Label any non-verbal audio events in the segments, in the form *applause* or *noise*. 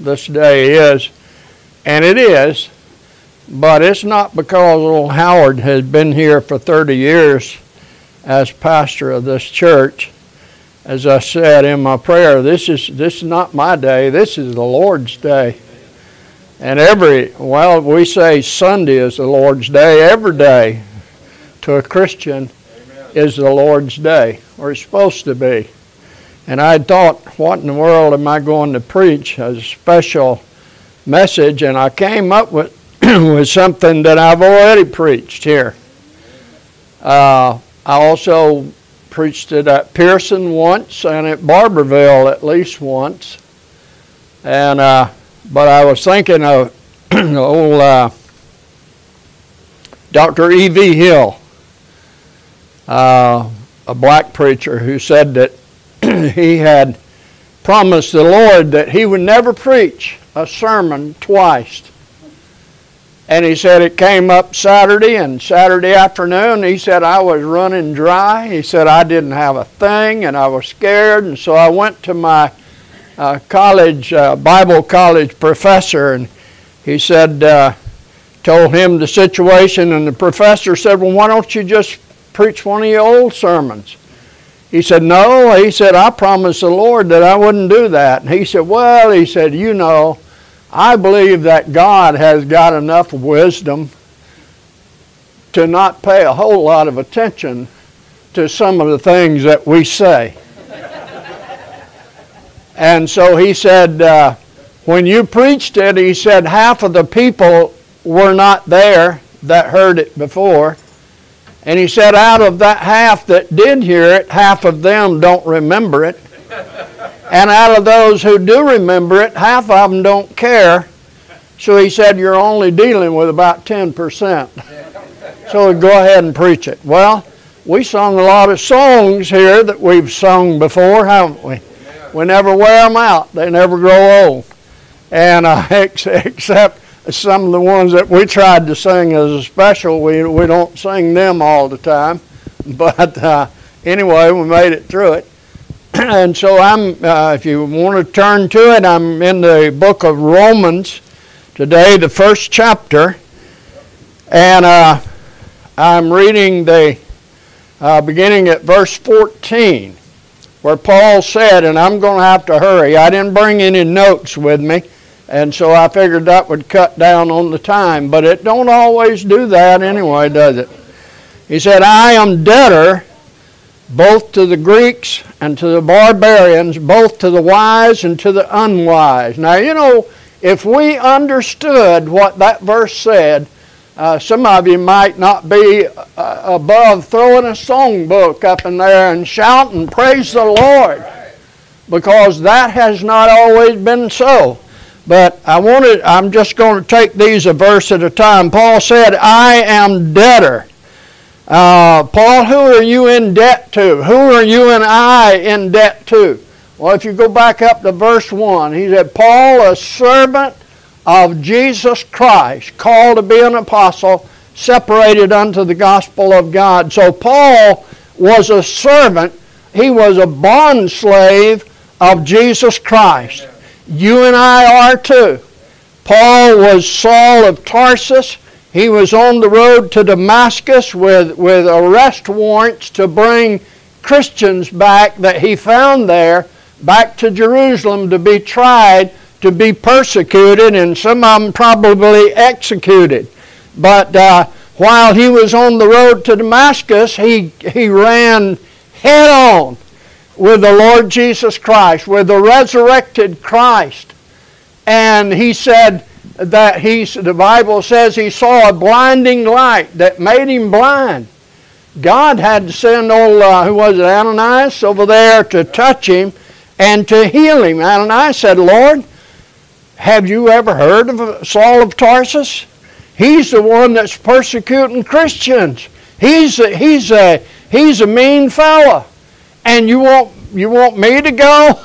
this day is, and it is, but it's not because old Howard has been here for 30 years as pastor of this church. As I said in my prayer, this is this is not my day. This is the Lord's day. And every well, we say Sunday is the Lord's day. Every day to a Christian Amen. is the Lord's day, or it's supposed to be. And I thought, what in the world am I going to preach? A special message, and I came up with, *clears throat* with something that I've already preached here. Uh, I also preached it at Pierson once and at Barberville at least once. And uh, but I was thinking of *clears throat* old uh, Dr. E.V. Hill, uh, a black preacher who said that *clears throat* he had promised the Lord that he would never preach a sermon twice. And he said it came up Saturday and Saturday afternoon. He said I was running dry. He said I didn't have a thing and I was scared. And so I went to my uh, college, uh, Bible college professor, and he said, uh, told him the situation. And the professor said, Well, why don't you just preach one of your old sermons? He said, No. He said, I promised the Lord that I wouldn't do that. And he said, Well, he said, You know, I believe that God has got enough wisdom to not pay a whole lot of attention to some of the things that we say. and so he said, uh, when you preached it, he said half of the people were not there that heard it before. And he said, out of that half that did hear it, half of them don't remember it. And out of those who do remember it, half of them don't care. So he said, you're only dealing with about 10%. So go ahead and preach it. Well, we sung a lot of songs here that we've sung before, haven't we? We never wear them out. They never grow old. And uh, *laughs* except some of the ones that we tried to sing as a special, we, we don't sing them all the time. *laughs* But uh, anyway, we made it through it. *clears throat* and so I'm, uh, if you want to turn to it, I'm in the book of Romans today, the first chapter. And uh, I'm reading the uh, beginning at verse 14, where Paul said, and I'm going to have to hurry. I didn't bring any notes with me. And so I figured that would cut down on the time, but it don't always do that anyway, does it? He said, I am debtor both to the Greeks and to the barbarians, both to the wise and to the unwise. Now, you know, if we understood what that verse said, uh, some of you might not be uh, above throwing a songbook up in there and shouting, Praise the Lord, because that has not always been so. But I wanted, I'm just going to take these a verse at a time. Paul said, I am debtor. Uh, Paul, who are you in debt to? Who are you and I in debt to? Well, if you go back up to verse 1, he said, Paul, a servant of Jesus Christ, called to be an apostle, separated unto the gospel of God. So Paul was a servant, he was a bond slave of Jesus Christ. You and I are too. Paul was Saul of Tarsus. He was on the road to Damascus with, with arrest warrants to bring Christians back that he found there back to Jerusalem to be tried, to be persecuted, and some of them probably executed. But uh, while he was on the road to Damascus, he, he ran head on with the Lord Jesus Christ, with the resurrected Christ. And he said that he, the Bible says he saw a blinding light that made him blind. God had to send old, uh, who was it, Ananias over there to touch him and to heal him. Ananias said, Lord, have you ever heard of Saul of Tarsus? He's the one that's persecuting Christians. He's a, he's a, he's a mean fella and you want you want me to go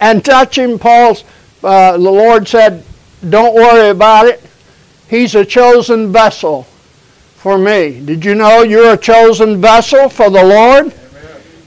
and touch him paul's uh, the lord said don't worry about it. He's a chosen vessel for me. Did you know you're a chosen vessel for the lord?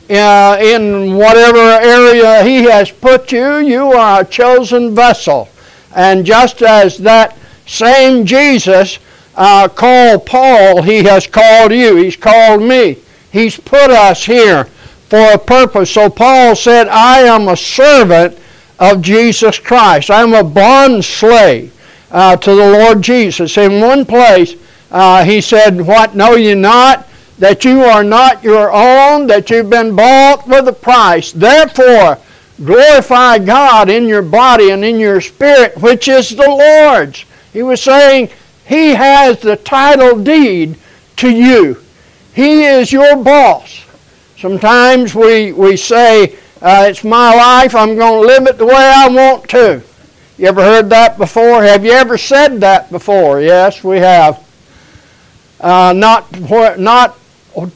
Uh, in whatever area he has put you you are a chosen vessel. And just as that same Jesus uh, called Paul, he has called you. He's called me. He's put us here for a purpose. So Paul said, I am a servant of Jesus Christ. I'm a bond slave uh, to the Lord Jesus. In one place, uh, he said, What know you not? That you are not your own, that you've been bought with a price. Therefore, glorify God in your body and in your spirit, which is the Lord's. He was saying, He has the title deed to you. He is your boss. Sometimes we, we say, uh, it's my life, I'm going to live it the way I want to. You ever heard that before? Have you ever said that before? Yes, we have. Uh, not, where, not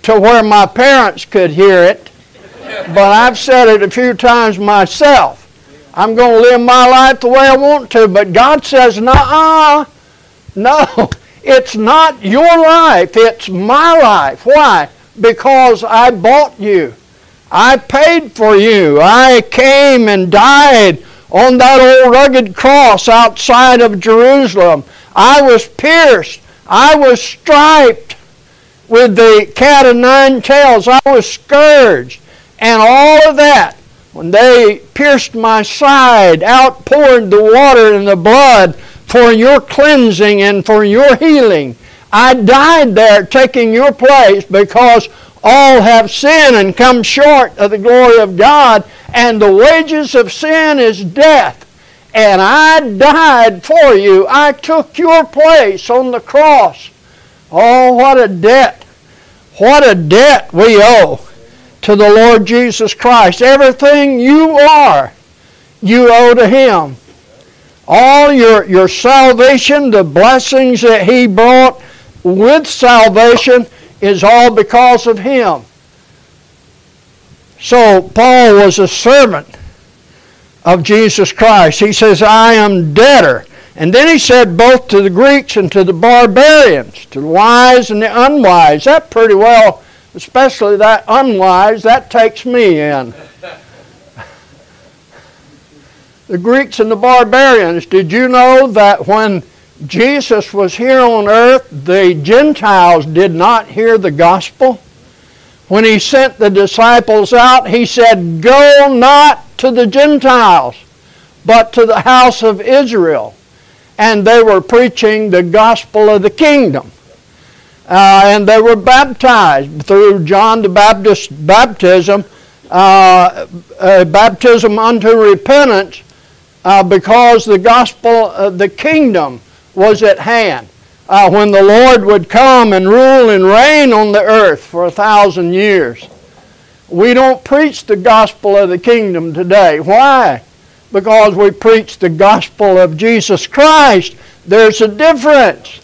to where my parents could hear it, but I've said it a few times myself. I'm going to live my life the way I want to, but God says, nah, no, *laughs* it's not your life, it's my life. Why? Because I bought you. I paid for you. I came and died on that old rugged cross outside of Jerusalem. I was pierced. I was striped with the cat o' nine tails. I was scourged. And all of that, when they pierced my side, outpoured the water and the blood for your cleansing and for your healing. I died there taking your place because all have sinned and come short of the glory of God, and the wages of sin is death. And I died for you. I took your place on the cross. Oh, what a debt. What a debt we owe to the Lord Jesus Christ. Everything you are, you owe to Him. All your, your salvation, the blessings that He brought, with salvation is all because of him. So Paul was a servant of Jesus Christ. He says, I am debtor. And then he said both to the Greeks and to the barbarians, to the wise and the unwise. That pretty well, especially that unwise, that takes me in. *laughs* the Greeks and the barbarians. Did you know that when Jesus was here on earth, the Gentiles did not hear the gospel. When he sent the disciples out, he said, Go not to the Gentiles, but to the house of Israel. And they were preaching the gospel of the kingdom. Uh, and they were baptized through John the Baptist baptism, uh, baptism unto repentance, uh, because the gospel of the kingdom was at hand. Uh, when the Lord would come and rule and reign on the earth for a thousand years. We don't preach the gospel of the kingdom today. Why? Because we preach the gospel of Jesus Christ. There's a difference.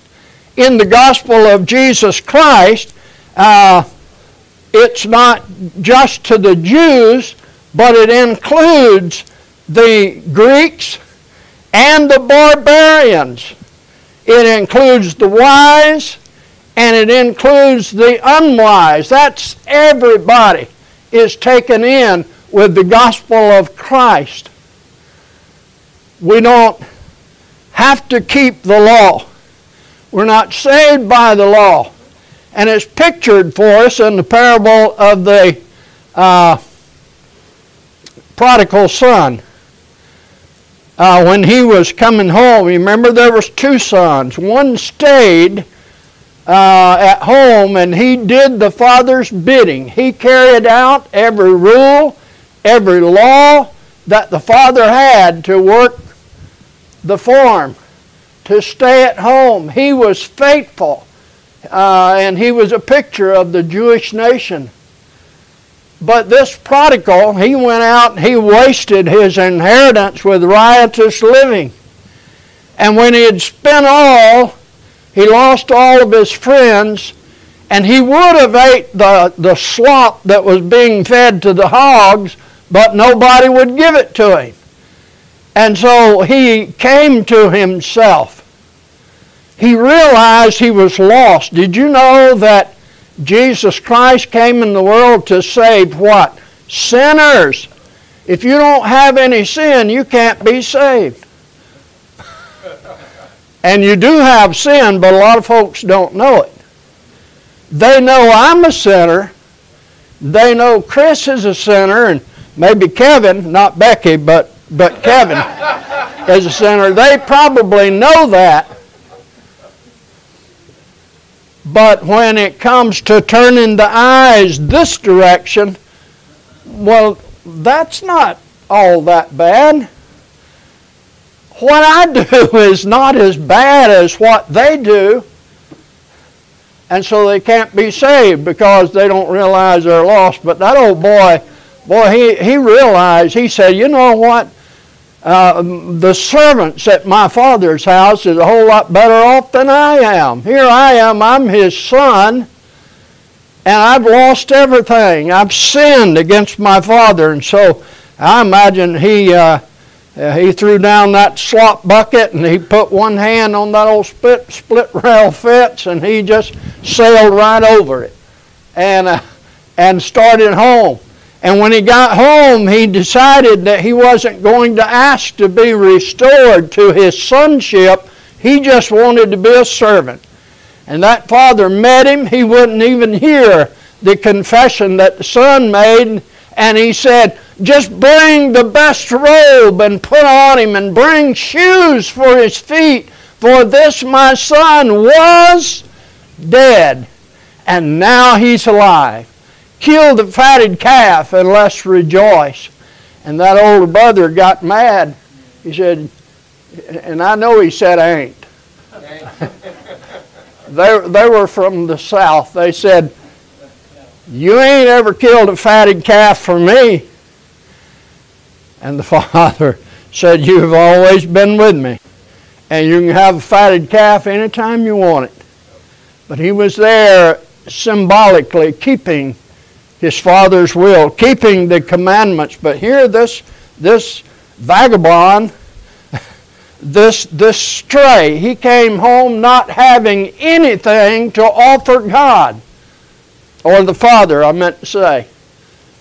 In the gospel of Jesus Christ, uh, it's not just to the Jews, but it includes the Greeks and the barbarians. It includes the wise and it includes the unwise. That's everybody is taken in with the gospel of Christ. We don't have to keep the law. We're not saved by the law. And it's pictured for us in the parable of the uh, prodigal son uh, when he was coming home, remember there was two sons. One stayed uh, at home and he did the father's bidding. He carried out every rule, every law that the father had to work the farm, to stay at home. He was faithful, uh, and he was a picture of the Jewish nation. But this prodigal, he went out and he wasted his inheritance with riotous living. And when he had spent all, he lost all of his friends, and he would have ate the, the slop that was being fed to the hogs, but nobody would give it to him. And so he came to himself. He realized he was lost. Did you know that Jesus Christ came in the world to save what? Sinners. If you don't have any sin, you can't be saved. And you do have sin, but a lot of folks don't know it. They know I'm a sinner. They know Chris is a sinner, and maybe Kevin, not Becky, but, but Kevin is a sinner. They probably know that. But when it comes to turning the eyes this direction, well, that's not all that bad. What I *laughs* do is not as bad as what they do. And so they can't be saved because they don't realize they're lost. But that old boy, boy, he, he realized, he said, you know what? Uh, the servants at my father's house is a whole lot better off than I am. Here I am, I'm his son, and I've lost everything. I've sinned against my father. And so I imagine he, uh, uh, he threw down that slop bucket and he put one hand on that old split, split *laughs* rail fence and he just sailed right over it and, uh, and started home. And when he got home, he decided that he wasn't going to ask to be restored to his sonship. He just wanted to be a servant. And that father met him. He wouldn't even hear the confession that the son made. And he said, Just bring the best robe and put on him, and bring shoes for his feet. For this my son was dead, and now he's alive kill the fatted calf and let's rejoice. And that older brother got mad. He said, and I know he said ain't. *laughs* they, they were from the south. They said, you ain't ever killed a fatted calf for me. And the *laughs* father said, you've always been with me. And you can have a fatted calf anytime you want it. But he was there symbolically keeping his father's will, keeping the commandments. But here, this, this vagabond, *laughs* this, this stray, he came home not having anything to offer God, or the Father, I meant to say.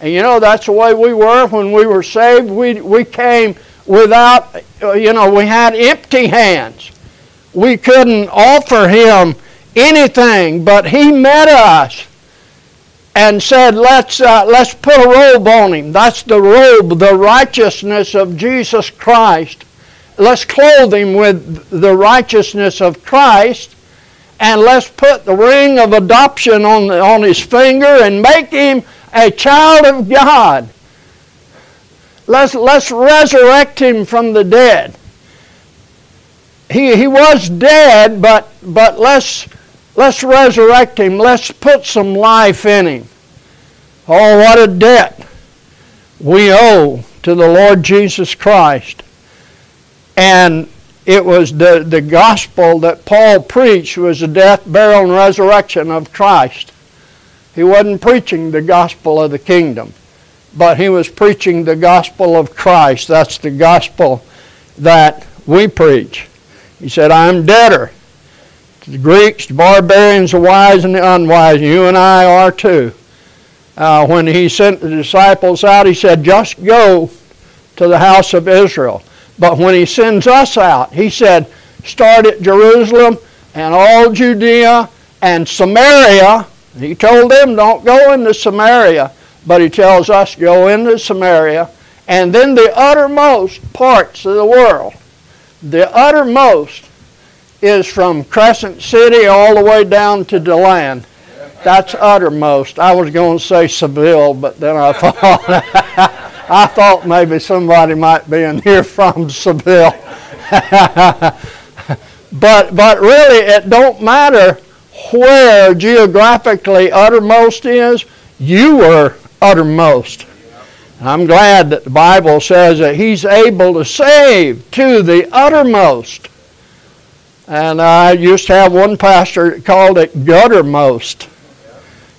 And you know, that's the way we were when we were saved. We, we came without, uh, you know, we had empty hands. We couldn't offer Him anything, but He met us and said, let's, uh, let's put a robe on him. That's the robe, the righteousness of Jesus Christ. Let's clothe him with the righteousness of Christ, and let's put the ring of adoption on, on his finger and make him a child of God. Let's, let's resurrect him from the dead. He, he was dead, but, but let's Let's resurrect him. Let's put some life in him. Oh, what a debt we owe to the Lord Jesus Christ. And it was the, the gospel that Paul preached was the death, burial, and resurrection of Christ. He wasn't preaching the gospel of the kingdom, but he was preaching the gospel of Christ. That's the gospel that we preach. He said, I'm debtor the Greeks, the barbarians, the wise and the unwise. You and I are too. Uh, when he sent the disciples out, he said, just go to the house of Israel. But when he sends us out, he said, start at Jerusalem and all Judea and Samaria. He told them, don't go into Samaria. But he tells us, go into Samaria. And then the uttermost parts of the world. The uttermost is from Crescent City all the way down to DeLand. That's uttermost. I was going to say Seville, but then I *laughs* thought *laughs* I thought maybe somebody might be in here from Seville. *laughs* but but really it don't matter where geographically uttermost is, you were uttermost. I'm glad that the Bible says that he's able to save to the uttermost. And I used to have one pastor that called it guttermost.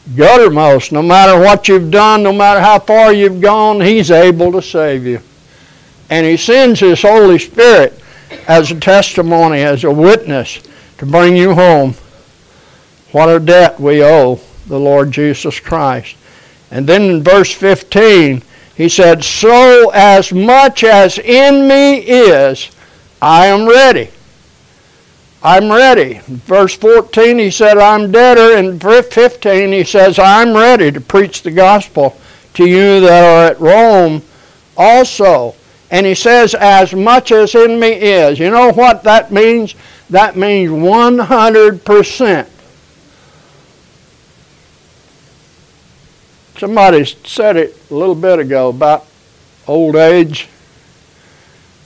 Guttermost. No matter what you've done, no matter how far you've gone, He's able to save you. And He sends His Holy Spirit as a testimony, as a witness to bring you home. What a debt we owe the Lord Jesus Christ. And then in verse 15, he said, So as much as in me is, I am ready. I'm ready. Verse 14, he said, I'm deader. In 15, he says, I'm ready to preach the gospel to you that are at Rome also. And he says, as much as in me is. You know what that means? That means 100%. Somebody said it a little bit ago about old age.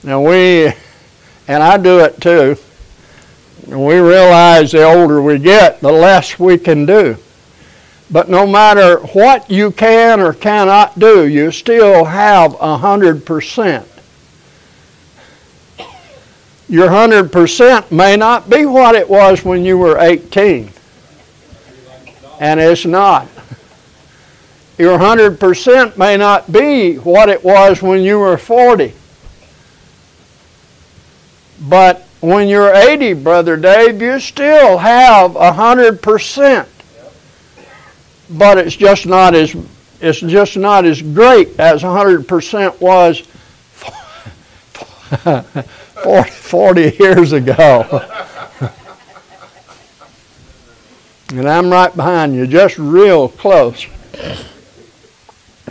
Now we, and I do it too, and we realize the older we get, the less we can do. But no matter what you can or cannot do, you still have a hundred percent. Your hundred percent may not be what it was when you were 18. And it's not. Your 100% may not be what it was when you were 40. But when you're 80, Brother Dave, you still have 100%. But it's just not as it's just not as great as 100% was 40, 40 years ago. and I'm right behind you, just real close.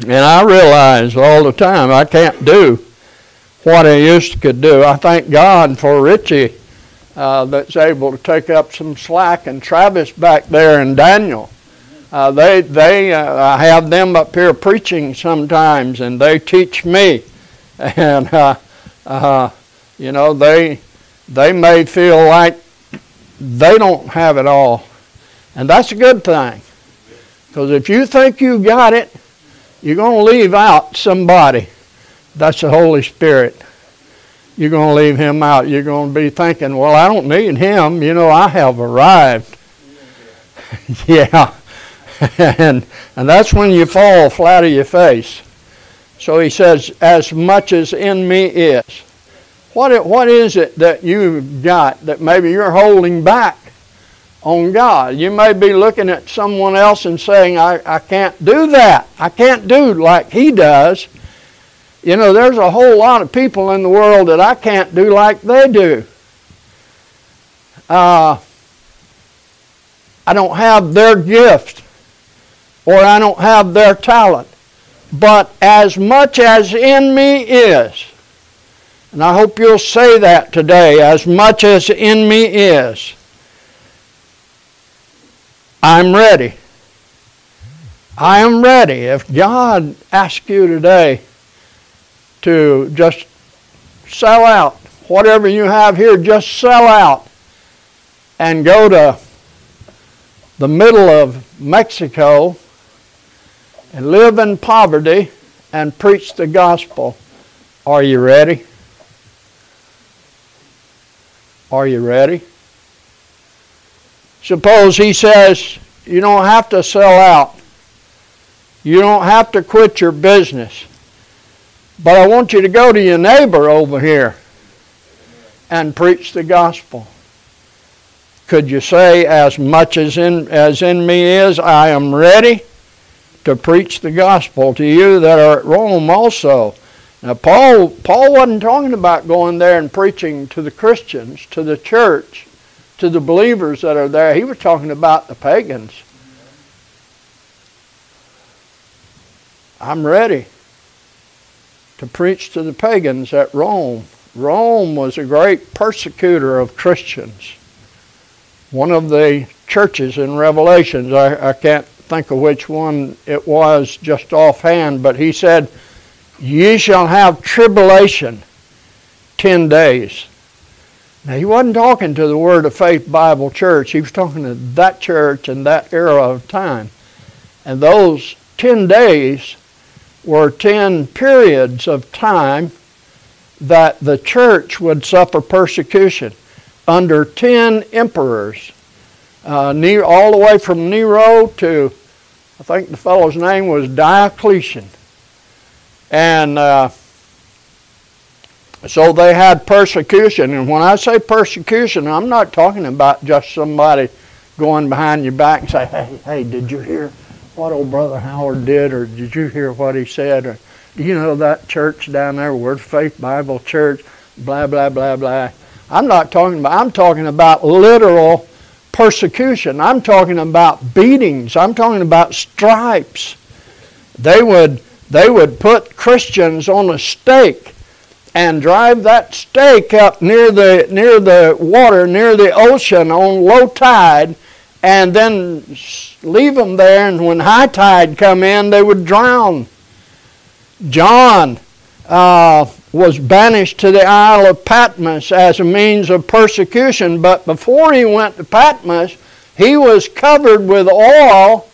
And I realize all the time I can't do what I used to could do. I thank God for Richie uh, that's able to take up some slack, and Travis back there, and Daniel. Uh, they they uh, I have them up here preaching sometimes, and they teach me, *laughs* and uh, uh, you know they they may feel like they don't have it all, and that's a good thing, because if you think you got it, you're going to leave out somebody. That's the Holy Spirit. You're going to leave him out. You're going to be thinking, well, I don't need him. You know, I have arrived. *laughs* yeah. *laughs* and, and that's when you fall flat of your face. So he says, as much as in me is. What, what is it that you've got that maybe you're holding back? on God. You may be looking at someone else and saying, I, I can't do that. I can't do like he does. You know, there's a whole lot of people in the world that I can't do like they do. Uh, I don't have their gift or I don't have their talent. But as much as in me is, and I hope you'll say that today, as much as in me is, I'm ready. I am ready. If God asks you today to just sell out, whatever you have here, just sell out and go to the middle of Mexico and live in poverty and preach the gospel. Are you ready? Are you ready? Suppose he says, you don't have to sell out. You don't have to quit your business. But I want you to go to your neighbor over here and preach the gospel. Could you say, as much as in, as in me is, I am ready to preach the gospel to you that are at Rome also? Now, Paul, Paul wasn't talking about going there and preaching to the Christians, to the church to the believers that are there. He was talking about the pagans. I'm ready to preach to the pagans at Rome. Rome was a great persecutor of Christians. One of the churches in Revelations, I, I can't think of which one it was just offhand, but he said, Ye shall have tribulation ten days. Now, he wasn't talking to the Word of Faith Bible Church. He was talking to that church in that era of time. And those 10 days were 10 periods of time that the church would suffer persecution under 10 emperors, uh, all the way from Nero to, I think the fellow's name was Diocletian. And uh, so they had persecution. And when I say persecution, I'm not talking about just somebody going behind your back and say, hey, hey, did you hear what old Brother Howard did? Or did you hear what he said? Or do you know that church down there, Word Faith Bible Church, blah, blah, blah, blah. I'm not talking about, I'm talking about literal persecution. I'm talking about beatings. I'm talking about stripes. They would, they would put Christians on a stake and drive that stake up near the, near the water, near the ocean on low tide, and then leave them there. And when high tide come in, they would drown. John uh, was banished to the Isle of Patmos as a means of persecution, but before he went to Patmos, he was covered with oil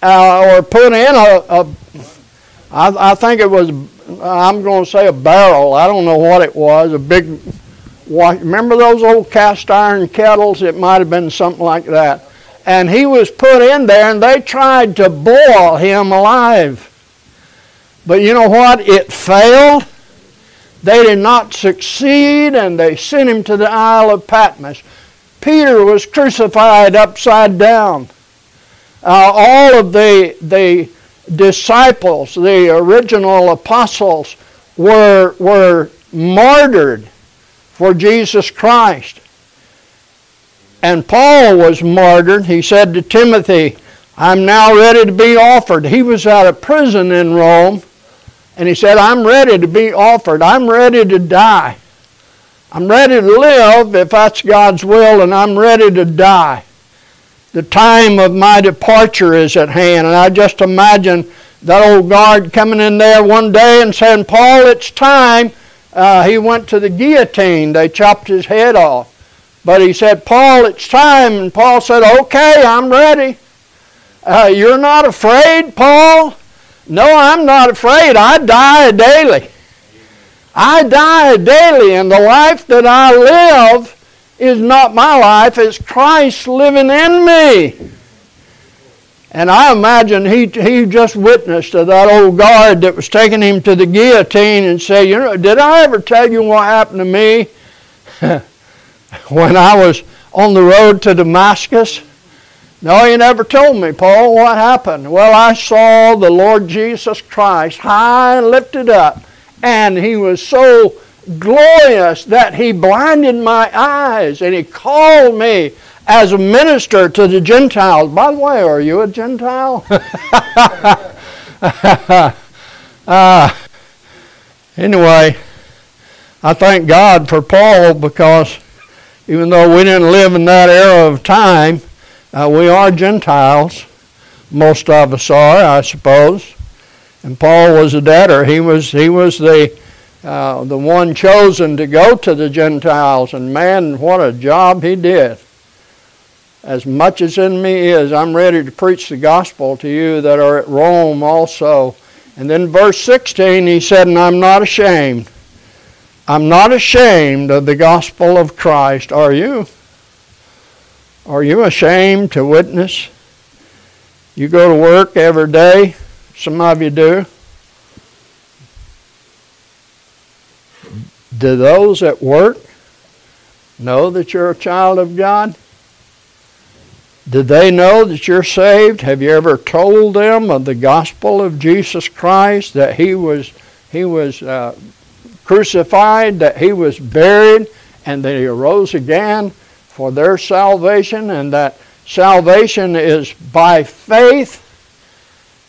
uh, or put in a, a I, I think it was, I'm going to say a barrel. I don't know what it was, a big, remember those old cast iron kettles? It might have been something like that. And he was put in there and they tried to boil him alive. But you know what? It failed. They did not succeed and they sent him to the Isle of Patmos. Peter was crucified upside down. Uh, all of the, the disciples, the original apostles, were, were martyred for Jesus Christ. And Paul was martyred. He said to Timothy, I'm now ready to be offered. He was out of prison in Rome, and he said, I'm ready to be offered. I'm ready to die. I'm ready to live if that's God's will, and I'm ready to die. The time of my departure is at hand, and I just imagine that old guard coming in there one day and saying, Paul, it's time. Uh, he went to the guillotine. They chopped his head off. But he said, Paul, it's time. And Paul said, Okay, I'm ready. Uh, you're not afraid, Paul? No, I'm not afraid. I die daily. I die daily, and the life that I live is not my life, it's Christ living in me. And I imagine he, he just witnessed to that old guard that was taking him to the guillotine and said, You know, did I ever tell you what happened to me *laughs* when I was on the road to Damascus? No, you never told me, Paul. What happened? Well, I saw the Lord Jesus Christ high and lifted up, and he was so glorious that he blinded my eyes, and he called me as a minister to the Gentiles. By the way, are you a Gentile? *laughs* uh, anyway, I thank God for Paul because even though we didn't live in that era of time, uh, we are Gentiles. Most of us are, I suppose. And Paul was a debtor. He was he was the uh, the one chosen to go to the Gentiles, and man, what a job he did. As much as in me is, I'm ready to preach the gospel to you that are at Rome also. And then verse 16, he said, And I'm not ashamed. I'm not ashamed of the gospel of Christ. Are you? Are you ashamed to witness? You go to work every day. Some of you do. Do those at work know that you're a child of God? Do they know that you're saved? Have you ever told them of the gospel of Jesus Christ that He was He was uh, crucified, that He was buried, and that He arose again? for their salvation, and that salvation is by faith.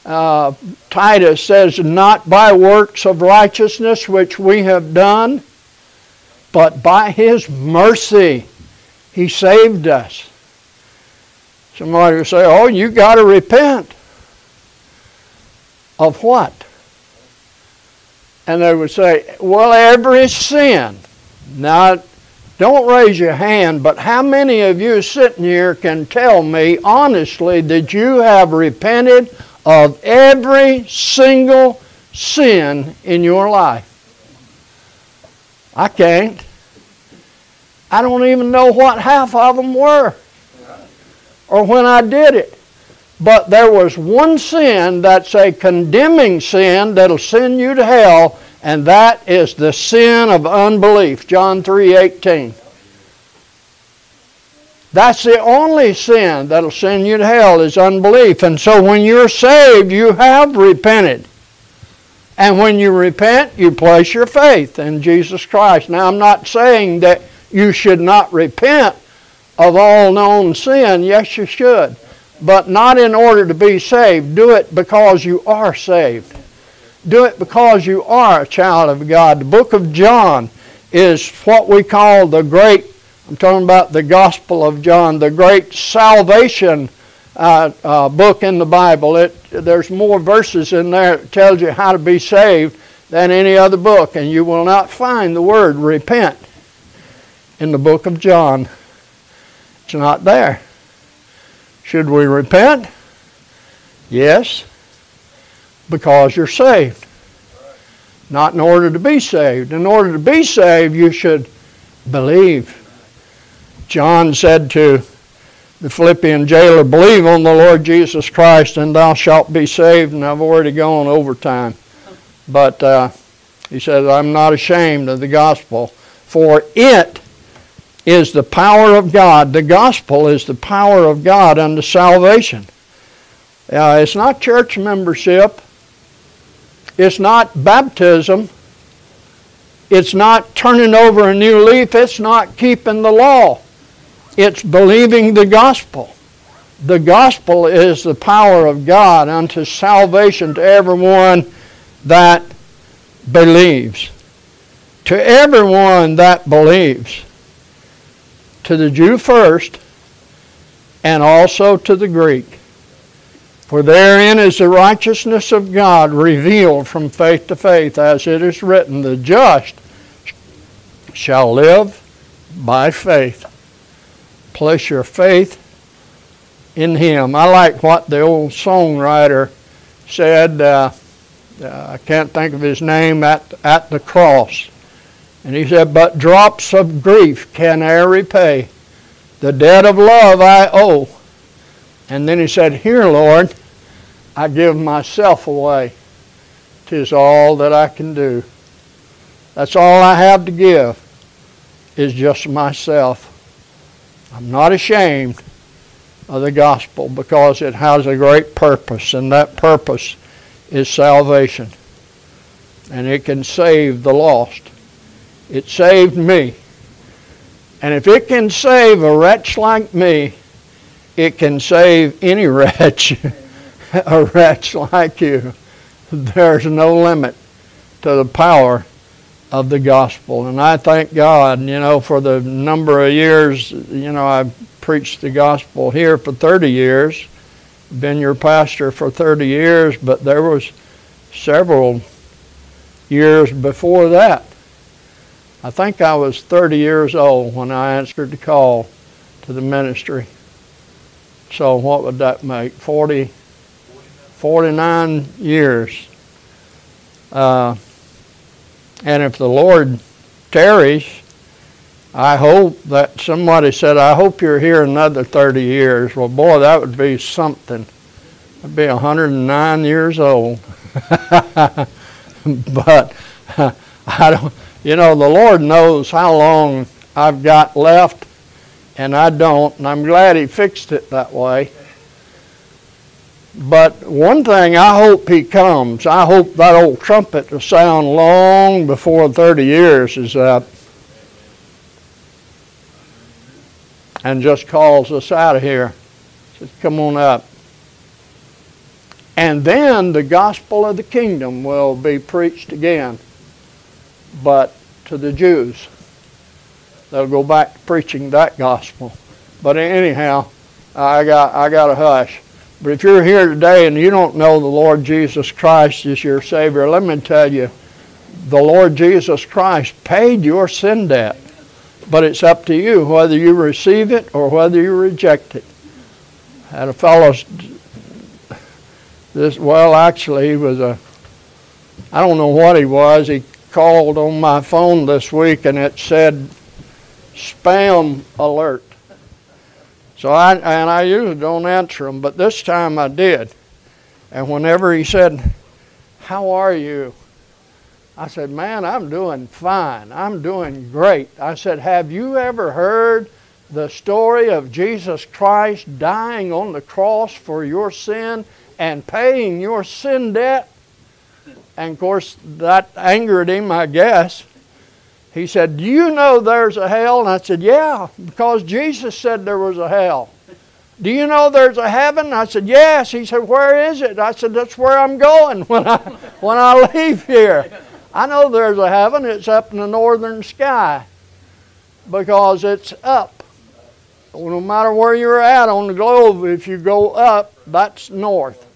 Uh, Titus says, not by works of righteousness which we have done, but by His mercy He saved us. Somebody will say, oh, you got to repent. Of what? And they would say, well, every sin. Now, don't raise your hand, but how many of you sitting here can tell me honestly that you have repented of every single sin in your life? I can't. I don't even know what half of them were or when I did it. But there was one sin that's a condemning sin that'll send you to hell, and that is the sin of unbelief. John 3:18. That's the only sin that'll send you to hell is unbelief. And so when you're saved, you have repented. And when you repent, you place your faith in Jesus Christ. Now, I'm not saying that you should not repent of all known sin. Yes, you should. But not in order to be saved. Do it because you are saved. Do it because you are a child of God. The book of John is what we call the great, I'm talking about the Gospel of John, the great salvation uh, uh, book in the Bible. It, there's more verses in there that tells you how to be saved than any other book, and you will not find the word repent in the book of John. It's not there. Should we repent? Yes, because you're saved. Not in order to be saved. In order to be saved, you should believe. John said to the Philippian jailer, Believe on the Lord Jesus Christ, and thou shalt be saved. And I've already gone over time. But uh, he says, I'm not ashamed of the gospel, for it is the power of God. The gospel is the power of God unto salvation. Uh, it's not church membership. It's not baptism. It's not turning over a new leaf. It's not keeping the law. It's believing the gospel. The gospel is the power of God unto salvation to everyone that believes. To everyone that believes. To the Jew first, and also to the Greek. For therein is the righteousness of God revealed from faith to faith, as it is written, the just shall live by faith place your faith in Him. I like what the old songwriter said. Uh, uh, I can't think of his name at at the cross, and he said, "But drops of grief can e'er repay the debt of love I owe." And then he said, "Here, Lord, I give myself away. Tis all that I can do. That's all I have to give is just myself." I'm not ashamed of the gospel because it has a great purpose, and that purpose is salvation. And it can save the lost. It saved me. And if it can save a wretch like me, it can save any *laughs* wretch, a wretch like you. There's no limit to the power of the gospel. And I thank God, you know, for the number of years, you know, I've preached the gospel here for 30 years, been your pastor for 30 years, but there was several years before that. I think I was 30 years old when I answered the call to the ministry. So what would that make? 40, 49 years. Uh, and if the Lord tarries, I hope that somebody said, I hope you're here another 30 years. Well, boy, that would be something. I'd be 109 years old. *laughs* but *laughs* I don't, you know, the Lord knows how long I've got left, and I don't, and I'm glad He fixed it that way. But one thing, I hope he comes. I hope that old trumpet will sound long before 30 years is up and just calls us out of here. Says, come on up. And then the gospel of the kingdom will be preached again, but to the Jews. They'll go back to preaching that gospel. But anyhow, I got I got a hush. But if you're here today and you don't know the Lord Jesus Christ as your Savior, let me tell you, the Lord Jesus Christ paid your sin debt. But it's up to you whether you receive it or whether you reject it. I had a fellow, this, well, actually, he was a, I don't know what he was. He called on my phone this week and it said, spam alert. So I, and I usually don't answer him, but this time I did. And whenever he said, How are you? I said, Man, I'm doing fine. I'm doing great. I said, Have you ever heard the story of Jesus Christ dying on the cross for your sin and paying your sin debt? And of course, that angered him, I guess. He said, Do you know there's a hell? And I said, Yeah, because Jesus said there was a hell. Do you know there's a heaven? I said, Yes. He said, Where is it? I said, That's where I'm going *laughs* when I when I leave here. I know there's a heaven, it's up in the northern sky. Because it's up. No matter where you're at on the globe, if you go up, that's north.